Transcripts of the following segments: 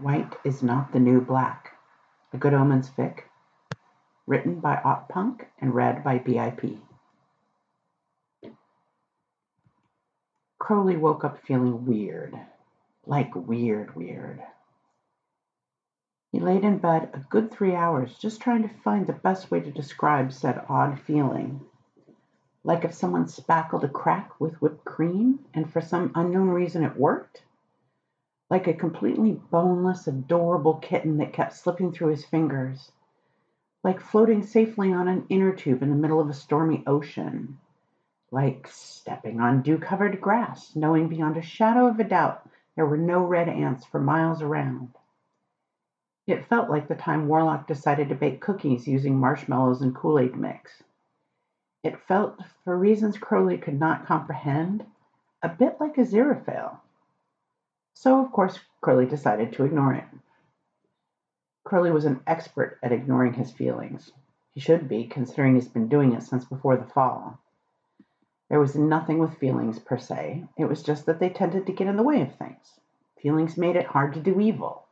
White is not the new black. A Good Omens fic. Written by Ott Punk and read by BIP. Crowley woke up feeling weird. Like weird, weird. He laid in bed a good three hours just trying to find the best way to describe said odd feeling. Like if someone spackled a crack with whipped cream and for some unknown reason it worked? Like a completely boneless, adorable kitten that kept slipping through his fingers, like floating safely on an inner tube in the middle of a stormy ocean, like stepping on dew covered grass, knowing beyond a shadow of a doubt there were no red ants for miles around. It felt like the time Warlock decided to bake cookies using marshmallows and Kool Aid mix. It felt, for reasons Crowley could not comprehend, a bit like a Aziraphale. So, of course, Crowley decided to ignore it. Crowley was an expert at ignoring his feelings. He should be, considering he's been doing it since before the fall. There was nothing with feelings per se, it was just that they tended to get in the way of things. Feelings made it hard to do evil.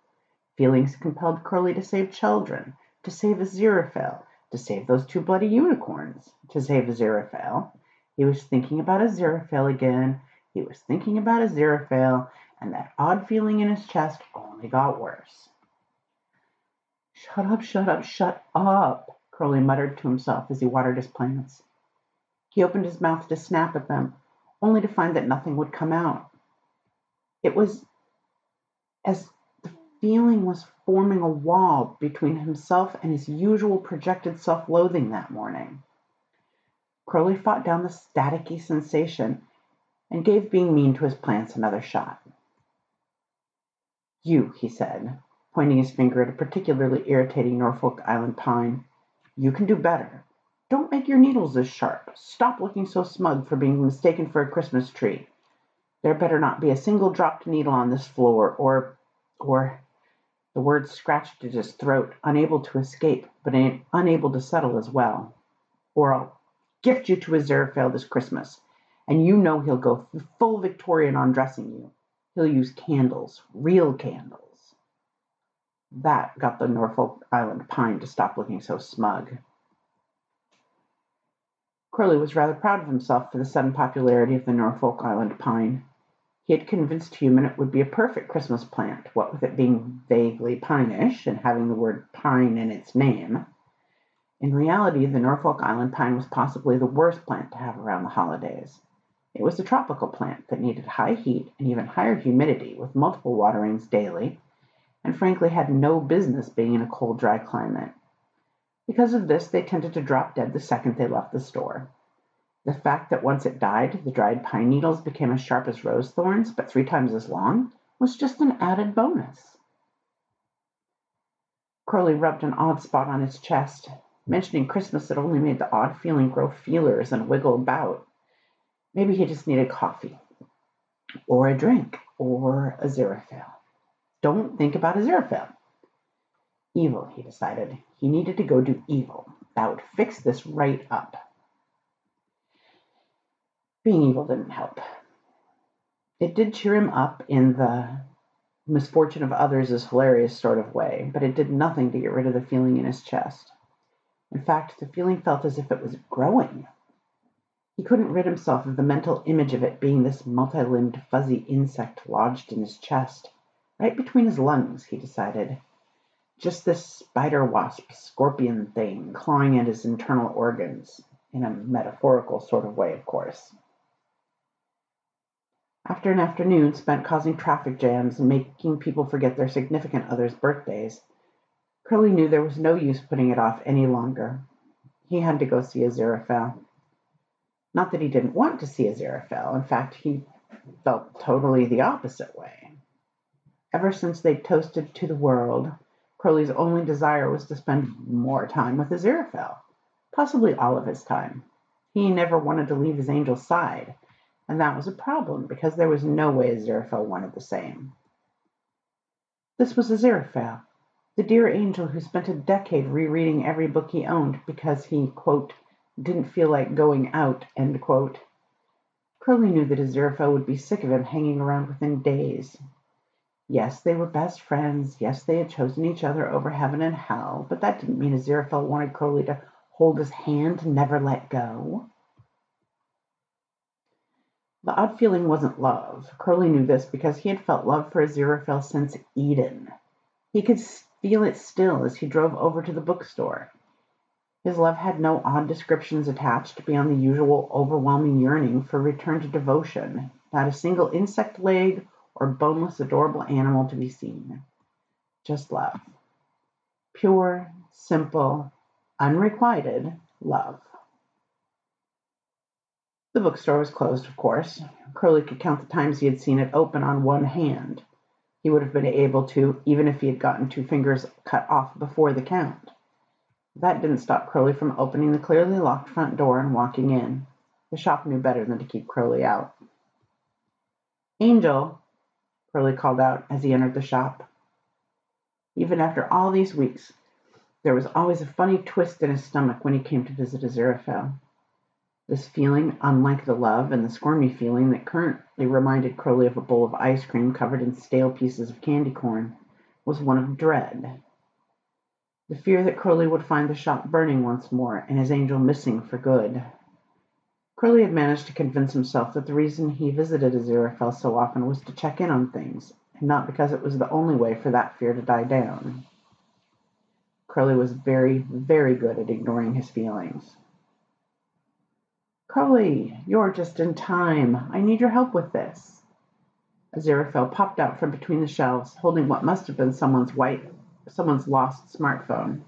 Feelings compelled Crowley to save children, to save Aziraphale, to save those two bloody unicorns, to save Aziraphale. He was thinking about Aziraphale again. He was thinking about Aziraphale, and that odd feeling in his chest only got worse. Shut up, shut up, shut up, Crowley muttered to himself as he watered his plants. He opened his mouth to snap at them, only to find that nothing would come out. It was as the feeling was forming a wall between himself and his usual projected self loathing that morning. Crowley fought down the staticky sensation and gave being mean to his plants another shot. "You," he said, pointing his finger at a particularly irritating Norfolk Island pine, "you can do better. Don't make your needles as sharp. Stop looking so smug for being mistaken for a Christmas tree. There better not be a single dropped needle on this floor, or or The words scratched at his throat, unable to escape, but unable to settle as well. "Or I'll gift you to Aziraphale this Christmas, and you know he'll go full Victorian on dressing you. He'll use candles, real candles. That got the Norfolk Island pine to stop looking so smug. Crowley was rather proud of himself for the sudden popularity of the Norfolk Island pine. He had convinced Human it would be a perfect Christmas plant, what with it being vaguely pinish and having the word pine in its name. In reality, the Norfolk Island pine was possibly the worst plant to have around the holidays. It was a tropical plant that needed high heat and even higher humidity with multiple waterings daily, and frankly had no business being in a cold, dry climate. Because of this, they tended to drop dead the second they left the store. The fact that once it died, the dried pine needles became as sharp as rose thorns, but three times as long, was just an added bonus. Crowley rubbed an odd spot on his chest. Mentioning Christmas had only made the odd feeling grow feelers and wiggle about. Maybe he just needed coffee or a drink or Aziraphale. Don't think about Aziraphale. Evil, he decided. He needed to go do evil. That would fix this right up. Being evil didn't help. It did cheer him up in the misfortune of others is hilarious sort of way, but it did nothing to get rid of the feeling in his chest. In fact, the feeling felt as if it was growing. He couldn't rid himself of the mental image of it being this multi-limbed fuzzy insect lodged in his chest, right between his lungs, he decided. Just this spider wasp scorpion thing clawing at his internal organs, in a metaphorical sort of way, of course. After an afternoon spent causing traffic jams and making people forget their significant others' birthdays, Crowley knew there was no use putting it off any longer. He had to go see Aziraphale. Not that he didn't want to see Aziraphale. In fact, he felt totally the opposite way. Ever since they'd toasted to the world, Crowley's only desire was to spend more time with Aziraphale, possibly all of his time. He never wanted to leave his angel's side, and that was a problem because there was no way Aziraphale wanted the same. This was Aziraphale, the dear angel who spent a decade rereading every book he owned because he, quote, didn't feel like going out, end quote. Crowley knew that Aziraphale would be sick of him hanging around within days. Yes, they were best friends. Yes, they had chosen each other over heaven and hell, but that didn't mean Aziraphale wanted Crowley to hold his hand and never let go. The odd feeling wasn't love. Crowley knew this because he had felt love for Aziraphale since Eden. He could feel it still as he drove over to the bookstore. His love had no odd descriptions attached beyond the usual overwhelming yearning for return to devotion, not a single insect leg or boneless adorable animal to be seen. Just love. Pure, simple, unrequited love. The bookstore was closed, of course. Crowley could count the times he had seen it open on one hand. He would have been able to, even if he had gotten two fingers cut off before the count. That didn't stop Crowley from opening the clearly locked front door and walking in. The shop knew better than to keep Crowley out. Angel, Crowley called out as he entered the shop. Even after all these weeks, there was always a funny twist in his stomach when he came to visit Aziraphale. This feeling, unlike the love and the squirmy feeling that currently reminded Crowley of a bowl of ice cream covered in stale pieces of candy corn, was one of dread. The fear that Crowley would find the shop burning once more and his angel missing for good. Crowley had managed to convince himself that the reason he visited Aziraphale so often was to check in on things, and not because it was the only way for that fear to die down. Crowley was very, very good at ignoring his feelings. Crowley, you're just in time. I need your help with this. Aziraphale popped out from between the shelves, holding what must have been someone's white, someone's lost smartphone.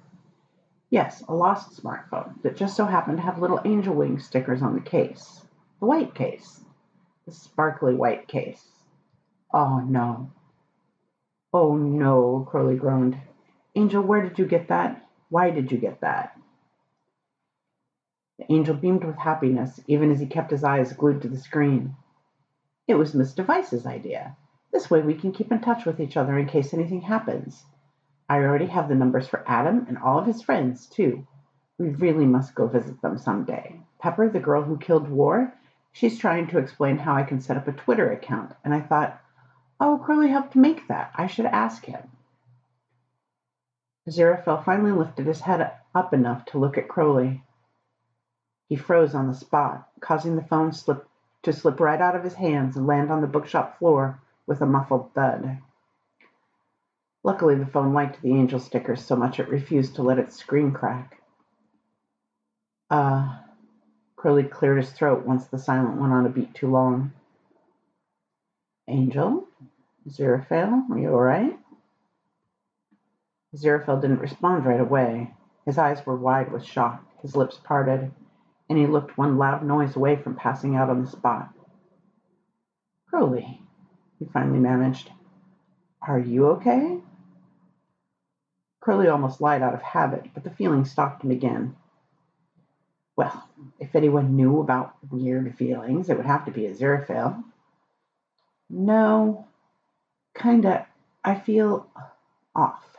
Yes, a lost smartphone that just so happened to have little angel wing stickers on the case. The white case. The sparkly white case. Oh no. Oh no, Crowley groaned. Angel, where did you get that? Why did you get that? The angel beamed with happiness, even as he kept his eyes glued to the screen. It was Miss Device's idea. This way we can keep in touch with each other in case anything happens. I already have the numbers for Adam and all of his friends, too. We really must go visit them some day. Pepper, the girl who killed War, she's trying to explain how I can set up a Twitter account, and I thought, oh, Crowley helped make that. I should ask him. Aziraphale finally lifted his head up enough to look at Crowley. He froze on the spot, causing the phone slip to slip right out of his hands and land on the bookshop floor with a muffled thud. Luckily, the phone liked the angel stickers so much it refused to let its screen crack. Uh, Crowley cleared his throat once the silent went on a beat too long. Angel? Aziraphale, are you all right? Aziraphale didn't respond right away. His eyes were wide with shock, his lips parted, and he looked one loud noise away from passing out on the spot. Crowley, he finally managed. Are you okay? Crowley almost lied out of habit, but the feeling stopped him again. Well, if anyone knew about weird feelings, it would have to be Aziraphale. No, kinda. I feel off.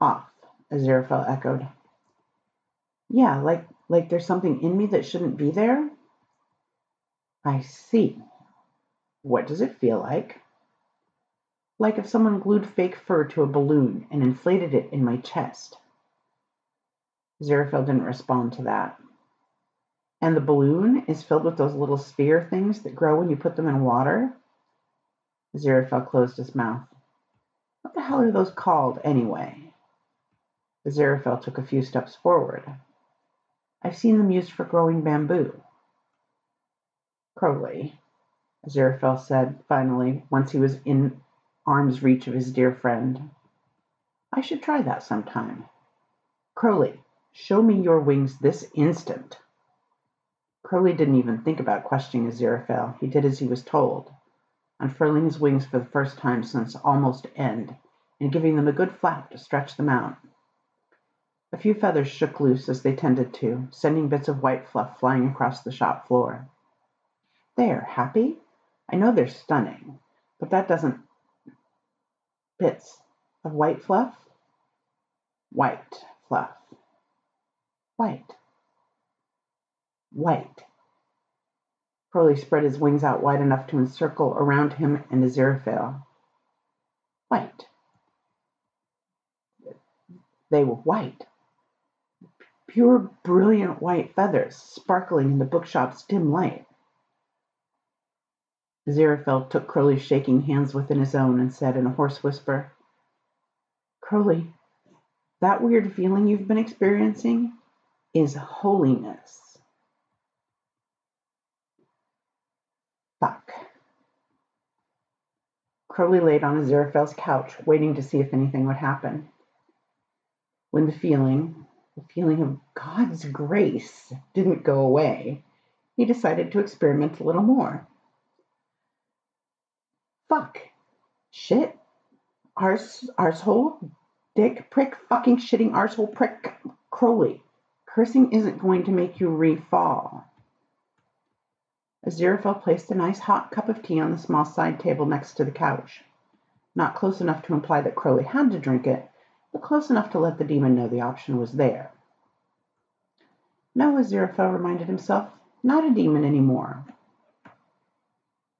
Off, Aziraphale echoed. Yeah, like like there's something in me that shouldn't be there? I see. What does it feel like? Like if someone glued fake fur to a balloon and inflated it in my chest. Aziraphale didn't respond to that. And the balloon is filled with those little sphere things that grow when you put them in water? Aziraphale closed his mouth. What the hell are those called, anyway? Aziraphale took a few steps forward. I've seen them used for growing bamboo. Crowley, Aziraphale said finally, once he was in arm's reach of his dear friend. I should try that sometime. Crowley, show me your wings this instant. Crowley didn't even think about questioning Aziraphale. He did as he was told, unfurling his wings for the first time since almost end, and giving them a good flap to stretch them out. A few feathers shook loose as they tended to, sending bits of white fluff flying across the shop floor. There, happy? I know they're stunning, but that doesn't bits of white fluff, white fluff, white, white. Crowley spread his wings out wide enough to encircle around him and Aziraphale. White. They were white. Pure, brilliant white feathers sparkling in the bookshop's dim light. Aziraphale took Crowley's shaking hands within his own and said in a hoarse whisper, Crowley, that weird feeling you've been experiencing is holiness. Fuck. Crowley laid on Aziraphale's couch, waiting to see if anything would happen. When the feeling, the feeling of God's grace, didn't go away, he decided to experiment a little more. Fuck. Shit. Arse, arsehole. Dick, prick, fucking shitting arsehole, prick, Crowley. Cursing isn't going to make you re-fall. Aziraphale placed a nice hot cup of tea on the small side table next to the couch. Not close enough to imply that Crowley had to drink it, but close enough to let the demon know the option was there. No, Aziraphale reminded himself, not a demon anymore.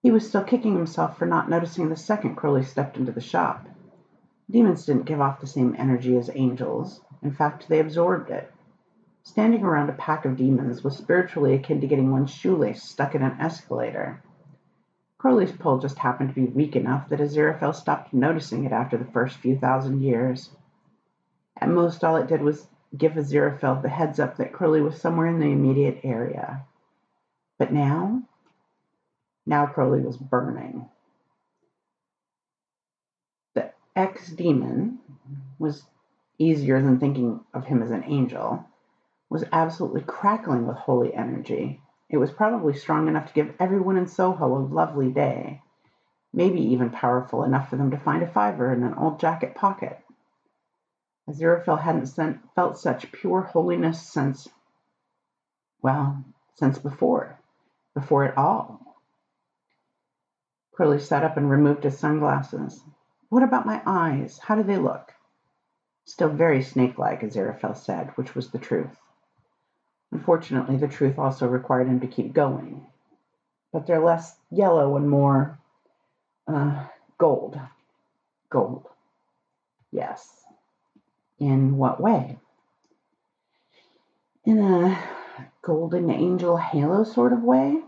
He was still kicking himself for not noticing the second Crowley stepped into the shop. Demons didn't give off the same energy as angels. In fact, they absorbed it. Standing around a pack of demons was spiritually akin to getting one's shoelace stuck in an escalator. Crowley's pull just happened to be weak enough that Aziraphale stopped noticing it after the first few thousand years. At most, all it did was give Aziraphale the heads up that Crowley was somewhere in the immediate area. But now, now Crowley was burning. The ex-demon was easier than thinking of him as an angel, was absolutely crackling with holy energy. It was probably strong enough to give everyone in Soho a lovely day, maybe even powerful enough for them to find a fiver in an old jacket pocket. Aziraphale hadn't sent, felt such pure holiness since, well, since before, before it all. Crowley sat up and removed his sunglasses. What about my eyes? How do they look? Still very snake-like, Aziraphale said, which was the truth. Unfortunately, the truth also required him to keep going. But they're less yellow and more uh, gold. Gold. Yes. In what way? In a golden angel halo sort of way?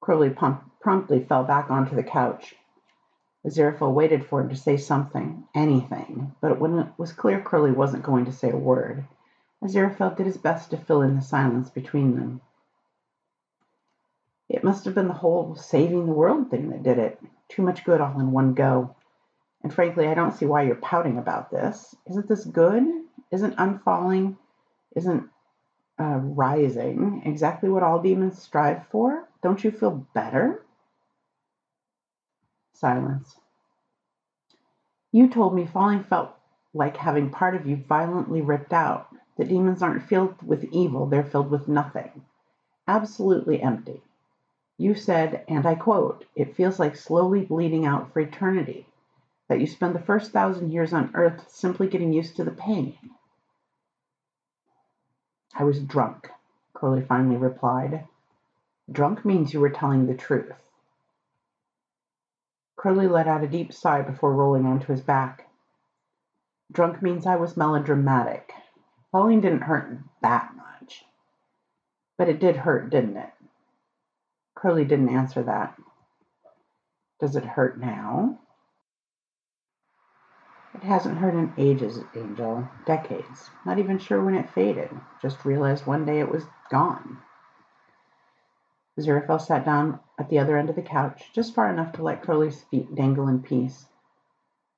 Crowley pumped promptly fell back onto the couch. Aziraphale waited for him to say something, anything, but when it was clear Crowley wasn't going to say a word, Aziraphale did his best to fill in the silence between them. It must have been the whole saving the world thing that did it. Too much good all in one go. And frankly, I don't see why you're pouting about this. Isn't this good? Isn't unfalling, isn't uh, rising exactly what all demons strive for? Don't you feel better? Silence. You told me falling felt like having part of you violently ripped out. The demons aren't filled with evil, they're filled with nothing. Absolutely empty. You said, and I quote, it feels like slowly bleeding out for eternity, that you spend the first thousand years on earth simply getting used to the pain. I was drunk, Crowley finally replied. Drunk means you were telling the truth. Crowley let out a deep sigh before rolling onto his back. Drunk means I was melodramatic. Falling didn't hurt that much. But it did hurt, didn't it? Crowley didn't answer that. Does it hurt now? It hasn't hurt in ages, Angel. Decades. Not even sure when it faded. Just realized one day it was gone. Aziraphale sat down at the other end of the couch, just far enough to let Crowley's feet dangle in peace.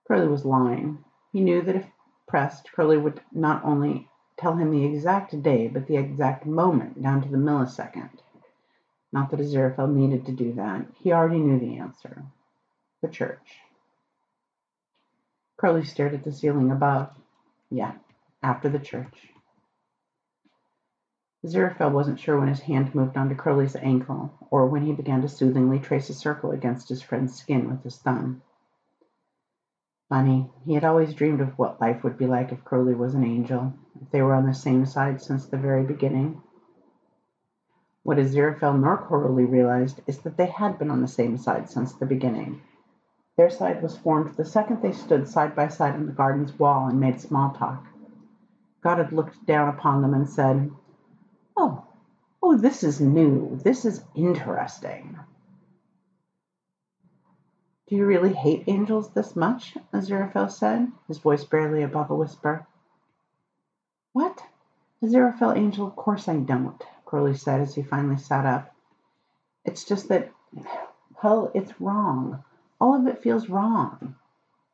Crowley was lying. He knew that if pressed, Crowley would not only tell him the exact day, but the exact moment, down to the millisecond. Not that Aziraphale needed to do that. He already knew the answer. The church. Crowley stared at the ceiling above. Yeah, after the church. Aziraphale wasn't sure when his hand moved onto Crowley's ankle, or when he began to soothingly trace a circle against his friend's skin with his thumb. Funny, he had always dreamed of what life would be like if Crowley was an angel, if they were on the same side since the very beginning. What Aziraphale nor Crowley realized is that they had been on the same side since the beginning. Their side was formed the second they stood side by side on the garden's wall and made small talk. God had looked down upon them and said, "Oh, oh, this is new. This is interesting." "Do you really hate angels this much?" Aziraphale said, his voice barely above a whisper. "What? Aziraphale Angel, of course I don't," Crowley said as he finally sat up. "It's just that well, it's wrong. All of it feels wrong.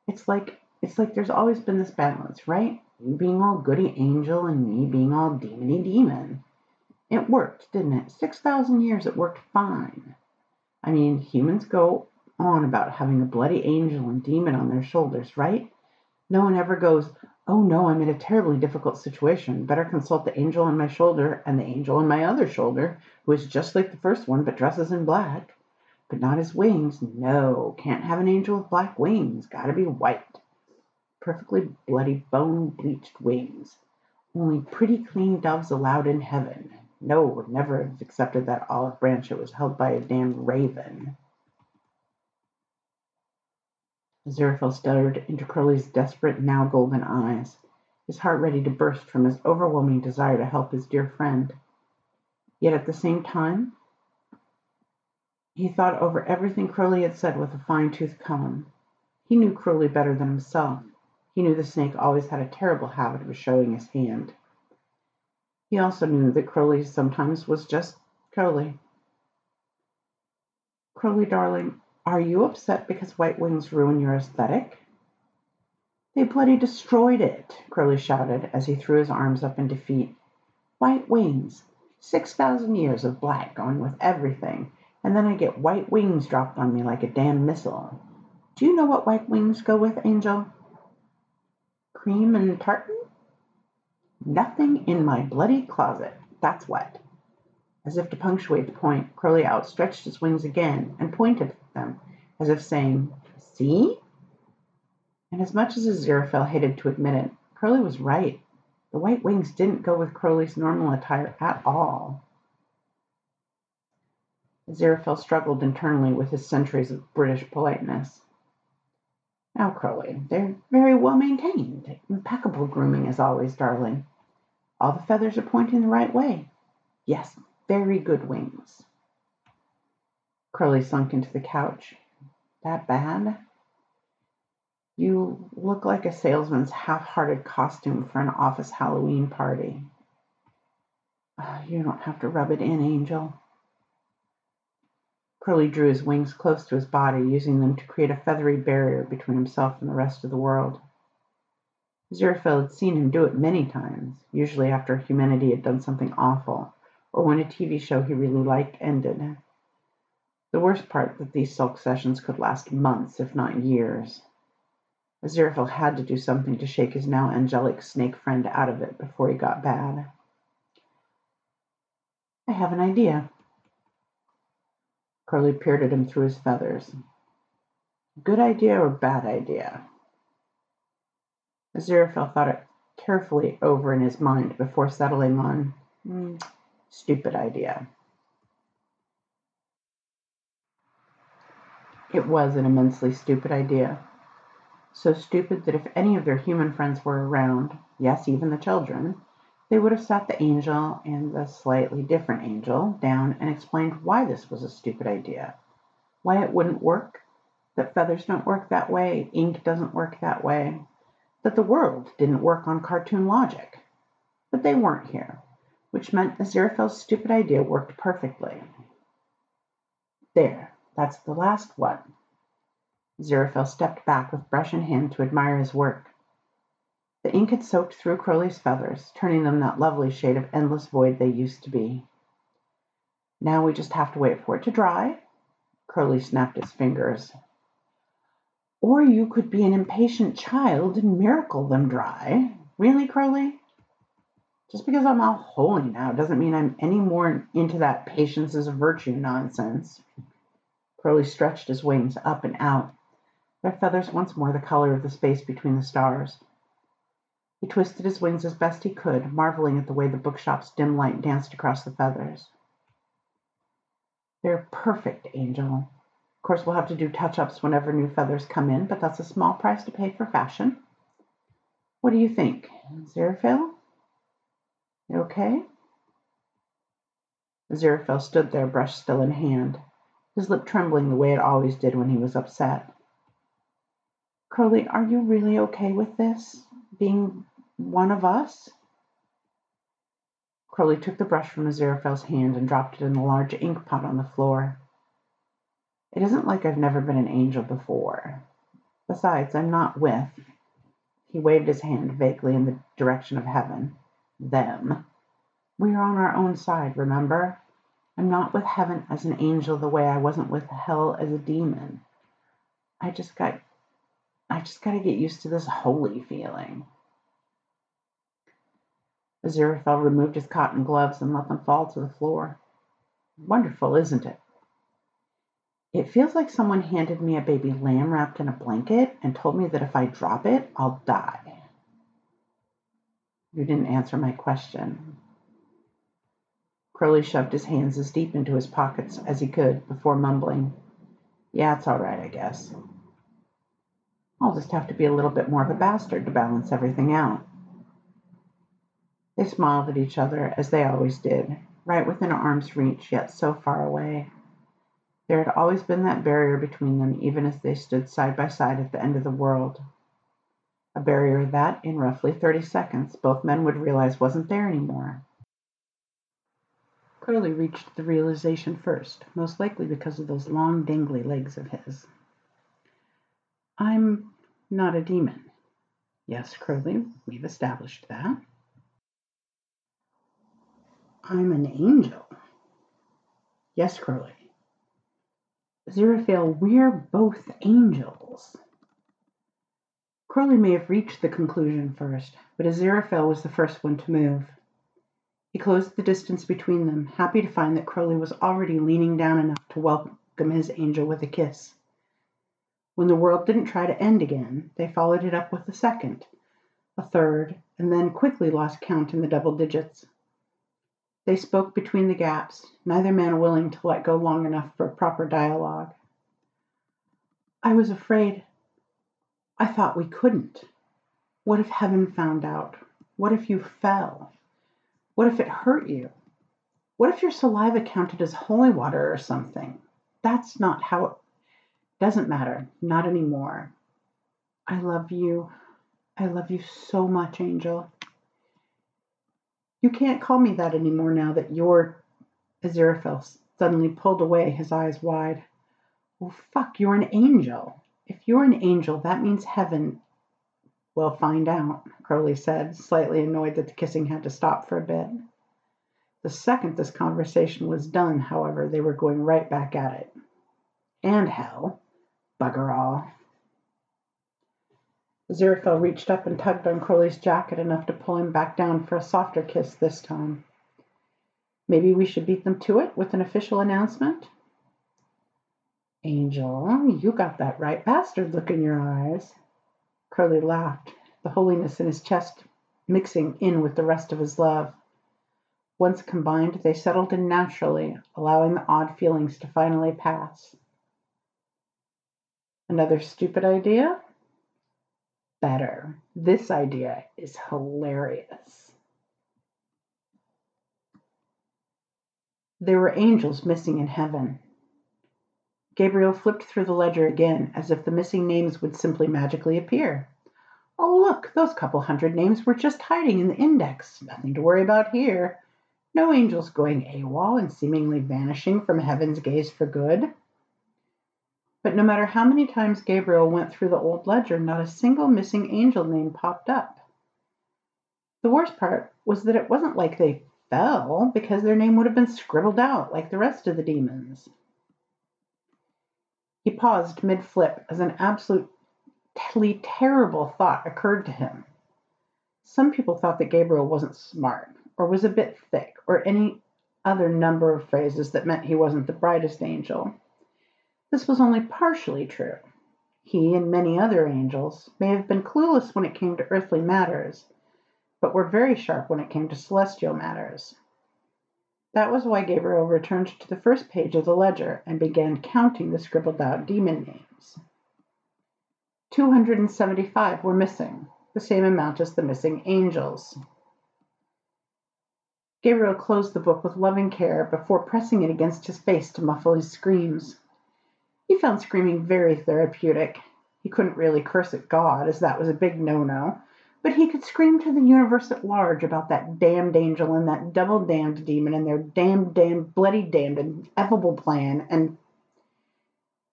It's like it's like there's always been this balance, right? You being all goody angel and me being all demony demon. It worked, didn't it? Six thousand years it worked fine. I mean, humans go on about having a bloody angel and demon on their shoulders, right? No one ever goes, "Oh no, I'm in a terribly difficult situation. Better consult the angel on my shoulder and the angel on my other shoulder, who is just like the first one but dresses in black. But not his wings. No, can't have an angel with black wings. Gotta be white. Perfectly bloody bone bleached wings. Only pretty clean doves allowed in heaven. No, would never have accepted that olive branch. It was held by a damned raven. Aziraphale stared into Crowley's desperate, now golden eyes, his heart ready to burst from his overwhelming desire to help his dear friend. Yet at the same time he thought over everything Crowley had said with a fine tooth comb. He knew Crowley better than himself. He knew the snake always had a terrible habit of showing his hand. He also knew that Crowley sometimes was just Crowley. Crowley, darling, are you upset because White Wings ruin your aesthetic? They bloody destroyed it, Crowley shouted as he threw his arms up in defeat. White wings! Six thousand years of black going with everything, and then I get white wings dropped on me like a damn missile. Do you know what white wings go with, Angel? Cream and tartan? Nothing in my bloody closet, that's what. As if to punctuate the point, Crowley outstretched his wings again and pointed at them, as if saying, See? And as much as Aziraphale hated to admit it, Crowley was right. The white wings didn't go with Crowley's normal attire at all. Aziraphale struggled internally with his centuries of British politeness. Now, Crowley, they're very well maintained. Impeccable grooming as always, darling. All the feathers are pointing the right way. Yes, very good wings. Crowley sunk into the couch. That bad? You look like a salesman's half-hearted costume for an office Halloween party. You don't have to rub it in, Angel. Crowley drew his wings close to his body, using them to create a feathery barrier between himself and the rest of the world. Aziraphale had seen him do it many times, usually after humanity had done something awful, or when a TV show he really liked ended. The worst part that these sulk sessions could last months, if not years. Aziraphale had to do something to shake his now angelic snake friend out of it before he got bad. I have an idea, Crowley peered at him through his feathers. Good idea or bad idea? Aziraphale thought it carefully over in his mind before settling on mm, stupid idea. It was an immensely stupid idea. So stupid that if any of their human friends were around, yes, even the children, they would have sat the Angel and the slightly different Angel down and explained why this was a stupid idea, why it wouldn't work, that feathers don't work that way, ink doesn't work that way, that the world didn't work on cartoon logic. But they weren't here, which meant Aziraphale's stupid idea worked perfectly. There, that's the last one. Aziraphale stepped back with brush in hand to admire his work. The ink had soaked through Crowley's feathers, turning them that lovely shade of endless void they used to be. Now we just have to wait for it to dry. Crowley snapped his fingers. Or you could be an impatient child and miracle them dry. Really, Crowley? Just because I'm all holy now doesn't mean I'm any more into that patience is a virtue nonsense. Crowley stretched his wings up and out, their feathers once more the color of the space between the stars. He twisted his wings as best he could, marveling at the way the bookshop's dim light danced across the feathers. They're perfect, Angel. Of course, we'll have to do touch ups whenever new feathers come in, but that's a small price to pay for fashion. What do you think, Aziraphale? You okay? Aziraphale stood there, brush still in hand, his lip trembling the way it always did when he was upset. "Crowley, are you really okay with this? Being one of us? Crowley took the brush from Aziraphale's hand and dropped it in the large ink pot on the floor. It isn't like I've never been an angel before. Besides, I'm not with. He waved his hand vaguely in the direction of heaven. Them. We are on our own side, remember? I'm not with heaven as an angel the way I wasn't with hell as a demon. I just got I just got to get used to this holy feeling. Aziraphale removed his cotton gloves and let them fall to the floor. Wonderful, isn't it? It feels like someone handed me a baby lamb wrapped in a blanket and told me that if I drop it, I'll die. You didn't answer my question. Crowley shoved his hands as deep into his pockets as he could before mumbling, Yeah, it's all right, I guess. I'll just have to be a little bit more of a bastard to balance everything out. They smiled at each other, as they always did, right within arm's reach, yet so far away. There had always been that barrier between them, even as they stood side by side at the end of the world. A barrier that, in roughly thirty seconds, both men would realize wasn't there anymore. Crowley reached the realization first, most likely because of those long, dangly legs of his. I'm not a demon. Yes, Crowley, we've established that. I'm an angel. Yes, Crowley. Aziraphale, we're both angels. Crowley may have reached the conclusion first, but Aziraphale was the first one to move. He closed the distance between them, happy to find that Crowley was already leaning down enough to welcome his angel with a kiss. When the world didn't try to end again, they followed it up with a second, a third, and then quickly lost count in the double digits. They spoke between the gaps, neither man willing to let go long enough for proper dialogue. I was afraid. I thought we couldn't. What if heaven found out? What if you fell? What if it hurt you? What if your saliva counted as holy water or something? That's not how it doesn't matter. Not anymore. I love you. I love you so much, Angel. You can't call me that anymore now that you're. Aziraphale suddenly pulled away, his eyes wide. Well, fuck, you're an angel. If you're an angel, that means heaven. We'll find out, Crowley said, slightly annoyed that the kissing had to stop for a bit. The second this conversation was done, however, they were going right back at it. And hell. Bugger all. Aziraphale reached up and tugged on Crowley's jacket enough to pull him back down for a softer kiss this time. Maybe we should beat them to it with an official announcement? Angel, you got that right bastard look in your eyes. Crowley laughed, the holiness in his chest mixing in with the rest of his love. Once combined, they settled in naturally, allowing the odd feelings to finally pass. Another stupid idea? Better. This idea is hilarious. There were angels missing in heaven. Gabriel flipped through the ledger again, as if the missing names would simply magically appear. Oh, look, those couple hundred names were just hiding in the index. Nothing to worry about here. No angels going AWOL and seemingly vanishing from heaven's gaze for good. But no matter how many times Gabriel went through the old ledger, not a single missing angel name popped up. The worst part was that it wasn't like they fell, because their name would have been scribbled out like the rest of the demons. He paused mid flip as an absolutely terrible thought occurred to him. Some people thought that Gabriel wasn't smart, or was a bit thick, or any other number of phrases that meant he wasn't the brightest angel. This was only partially true. He and many other angels may have been clueless when it came to earthly matters, but were very sharp when it came to celestial matters. That was why Gabriel returned to the first page of the ledger and began counting the scribbled out demon names. 275 were missing, the same amount as the missing angels. Gabriel closed the book with loving care before pressing it against his face to muffle his screams. He found screaming very therapeutic. He couldn't really curse at God, as that was a big no no, but he could scream to the universe at large about that damned angel and that double damned demon and their damned, damned, bloody damned, ineffable plan. And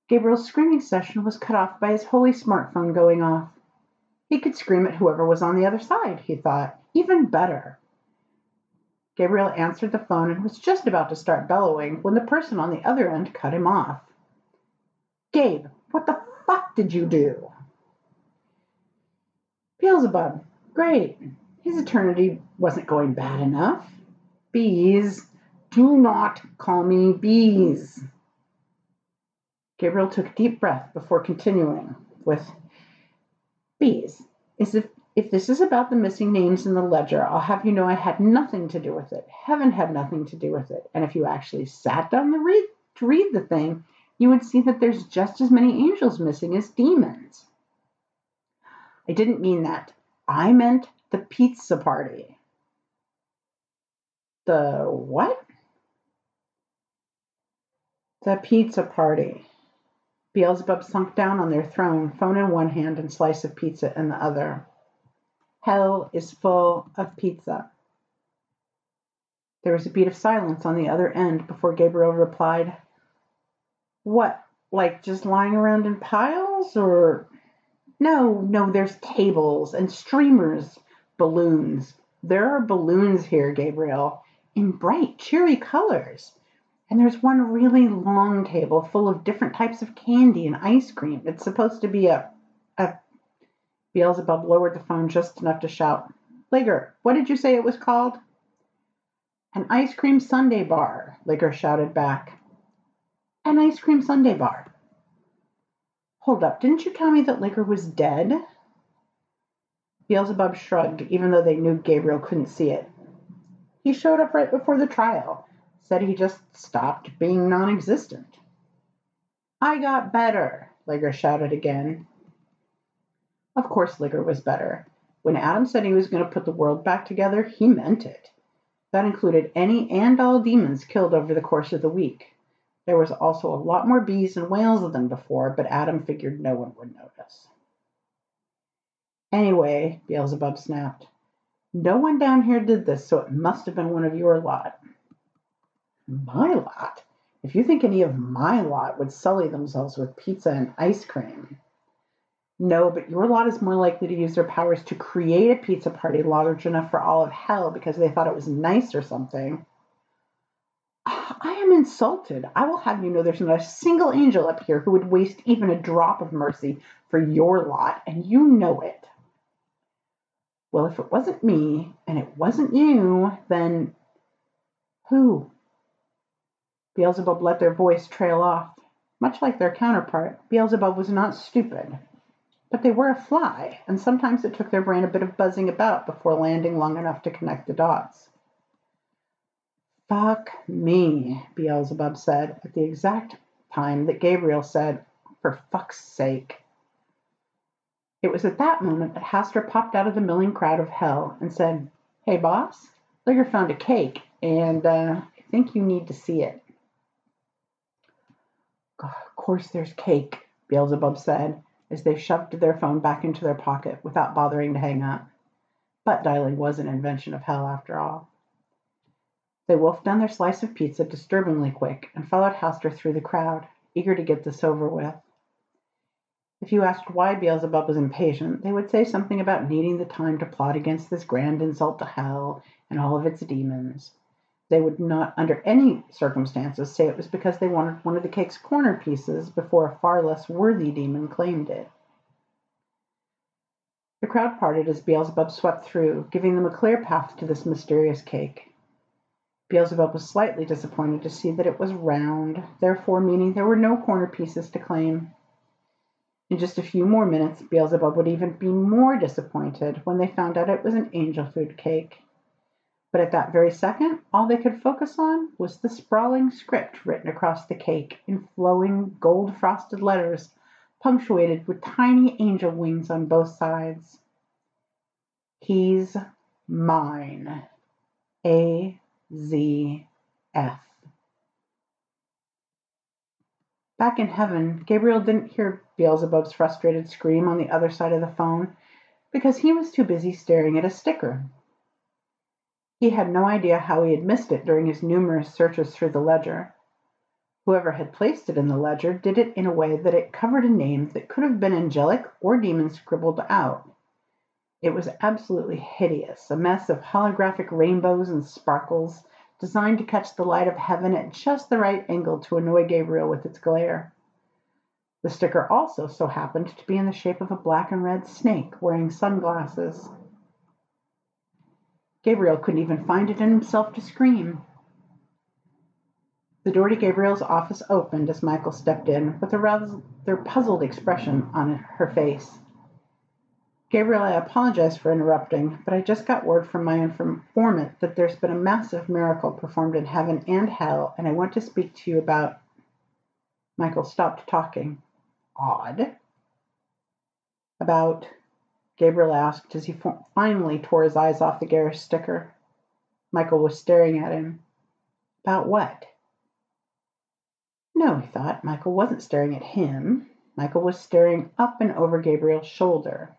Gabriel's screaming session was cut off by his holy smartphone going off. He could scream at whoever was on the other side, he thought. Even better. Gabriel answered the phone and was just about to start bellowing when the person on the other end cut him off. Gabe, what the fuck did you do? Beelzebub. Great. His eternity wasn't going bad enough. Bees. Do not call me bees. Gabriel took a deep breath before continuing with Bees. Is if, if this is about the missing names in the ledger, I'll have you know I had nothing to do with it. Heaven had nothing to do with it. And if you actually sat down read, to read the thing, you would see that there's just as many angels missing as demons. I didn't mean that. I meant the pizza party. The what? The pizza party. Beelzebub sunk down on their throne, phone in one hand and slice of pizza in the other. Hell is full of pizza. There was a beat of silence on the other end before Gabriel replied, What, like just lying around in piles, or no, no, there's tables and streamers, balloons. There are balloons here, Gabriel, in bright, cheery colors. And there's one really long table full of different types of candy and ice cream. It's supposed to be a a Beelzebub lowered the phone just enough to shout, Ligur, what did you say it was called? An ice cream sundae bar, Ligur shouted back. An ice cream sundae bar. Hold up, didn't you tell me that Ligur was dead? Beelzebub shrugged, even though they knew Gabriel couldn't see it. He showed up right before the trial, said he just stopped being non existent. I got better, Ligur shouted again. Of course, Ligur was better. When Adam said he was going to put the world back together, he meant it. That included any and all demons killed over the course of the week. There was also a lot more bees and whales than before, but Adam figured no one would notice. Anyway, Beelzebub snapped, no one down here did this, so it must have been one of your lot. My lot? If you think any of my lot would sully themselves with pizza and ice cream. No, but your lot is more likely to use their powers to create a pizza party large enough for all of hell because they thought it was nice or something. Insulted. I will have you know there's not a single angel up here who would waste even a drop of mercy for your lot, and you know it. Well, if it wasn't me and it wasn't you, then who? Beelzebub let their voice trail off. Much like their counterpart, Beelzebub was not stupid. But they were a fly, and sometimes it took their brain a bit of buzzing about before landing long enough to connect the dots. Fuck me, Beelzebub said at the exact time that Gabriel said, For fuck's sake. It was at that moment that Hastur popped out of the milling crowd of hell and said, Hey, boss, Ligur found a cake, and uh, I think you need to see it. of course there's cake, Beelzebub said as they shoved their phone back into their pocket without bothering to hang up. Butt dialing was an invention of hell, after all. They wolfed down their slice of pizza disturbingly quick and followed Hastur through the crowd, eager to get this over with. If you asked why Beelzebub was impatient, they would say something about needing the time to plot against this grand insult to hell and all of its demons. They would not, under any circumstances, say it was because they wanted one of the cake's corner pieces before a far less worthy demon claimed it. The crowd parted as Beelzebub swept through, giving them a clear path to this mysterious cake. Beelzebub was slightly disappointed to see that it was round, therefore meaning there were no corner pieces to claim. In just a few more minutes, Beelzebub would even be more disappointed when they found out it was an angel food cake. But at that very second, all they could focus on was the sprawling script written across the cake in flowing, gold frosted letters, punctuated with tiny angel wings on both sides. He's mine. A. Z. F. Back in heaven, Gabriel didn't hear Beelzebub's frustrated scream on the other side of the phone because he was too busy staring at a sticker. He had no idea how he had missed it during his numerous searches through the ledger. Whoever had placed it in the ledger did it in a way that it covered a name that could have been angelic or demon scribbled out. It was absolutely hideous, a mess of holographic rainbows and sparkles designed to catch the light of heaven at just the right angle to annoy Gabriel with its glare. The sticker also so happened to be in the shape of a black and red snake wearing sunglasses. Gabriel couldn't even find it in himself to scream. The door to Gabriel's office opened as Michael stepped in, with a rather puzzled expression on her face. Gabriel, I apologize for interrupting, but I just got word from my informant that there's been a massive miracle performed in heaven and hell, and I want to speak to you about. Michael stopped talking. Odd. About. Gabriel asked as he finally tore his eyes off the garish sticker. Michael was staring at him. About what? No, he thought. Michael wasn't staring at him. Michael was staring up and over Gabriel's shoulder.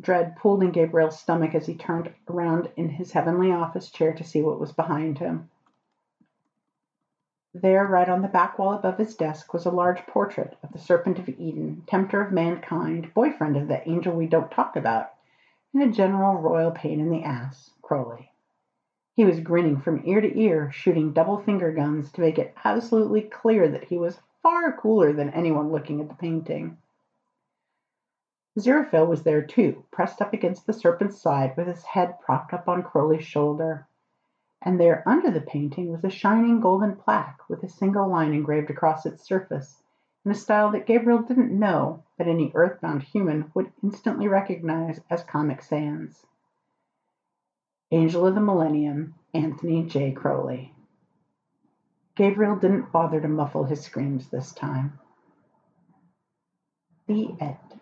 Dread pulled in Gabriel's stomach as he turned around in his heavenly office chair to see what was behind him. There, right on the back wall above his desk, was a large portrait of the Serpent of Eden, tempter of mankind, boyfriend of the angel we don't talk about, and a general royal pain in the ass, Crowley. He was grinning from ear to ear, shooting double finger guns to make it absolutely clear that he was far cooler than anyone looking at the painting. Aziraphale was there too, pressed up against the serpent's side with his head propped up on Crowley's shoulder. And there under the painting was a shining golden plaque with a single line engraved across its surface, in a style that Gabriel didn't know, but any earthbound human would instantly recognize as Comic Sans. Angel of the Millennium, Anthony J. Crowley. Gabriel didn't bother to muffle his screams this time. The end.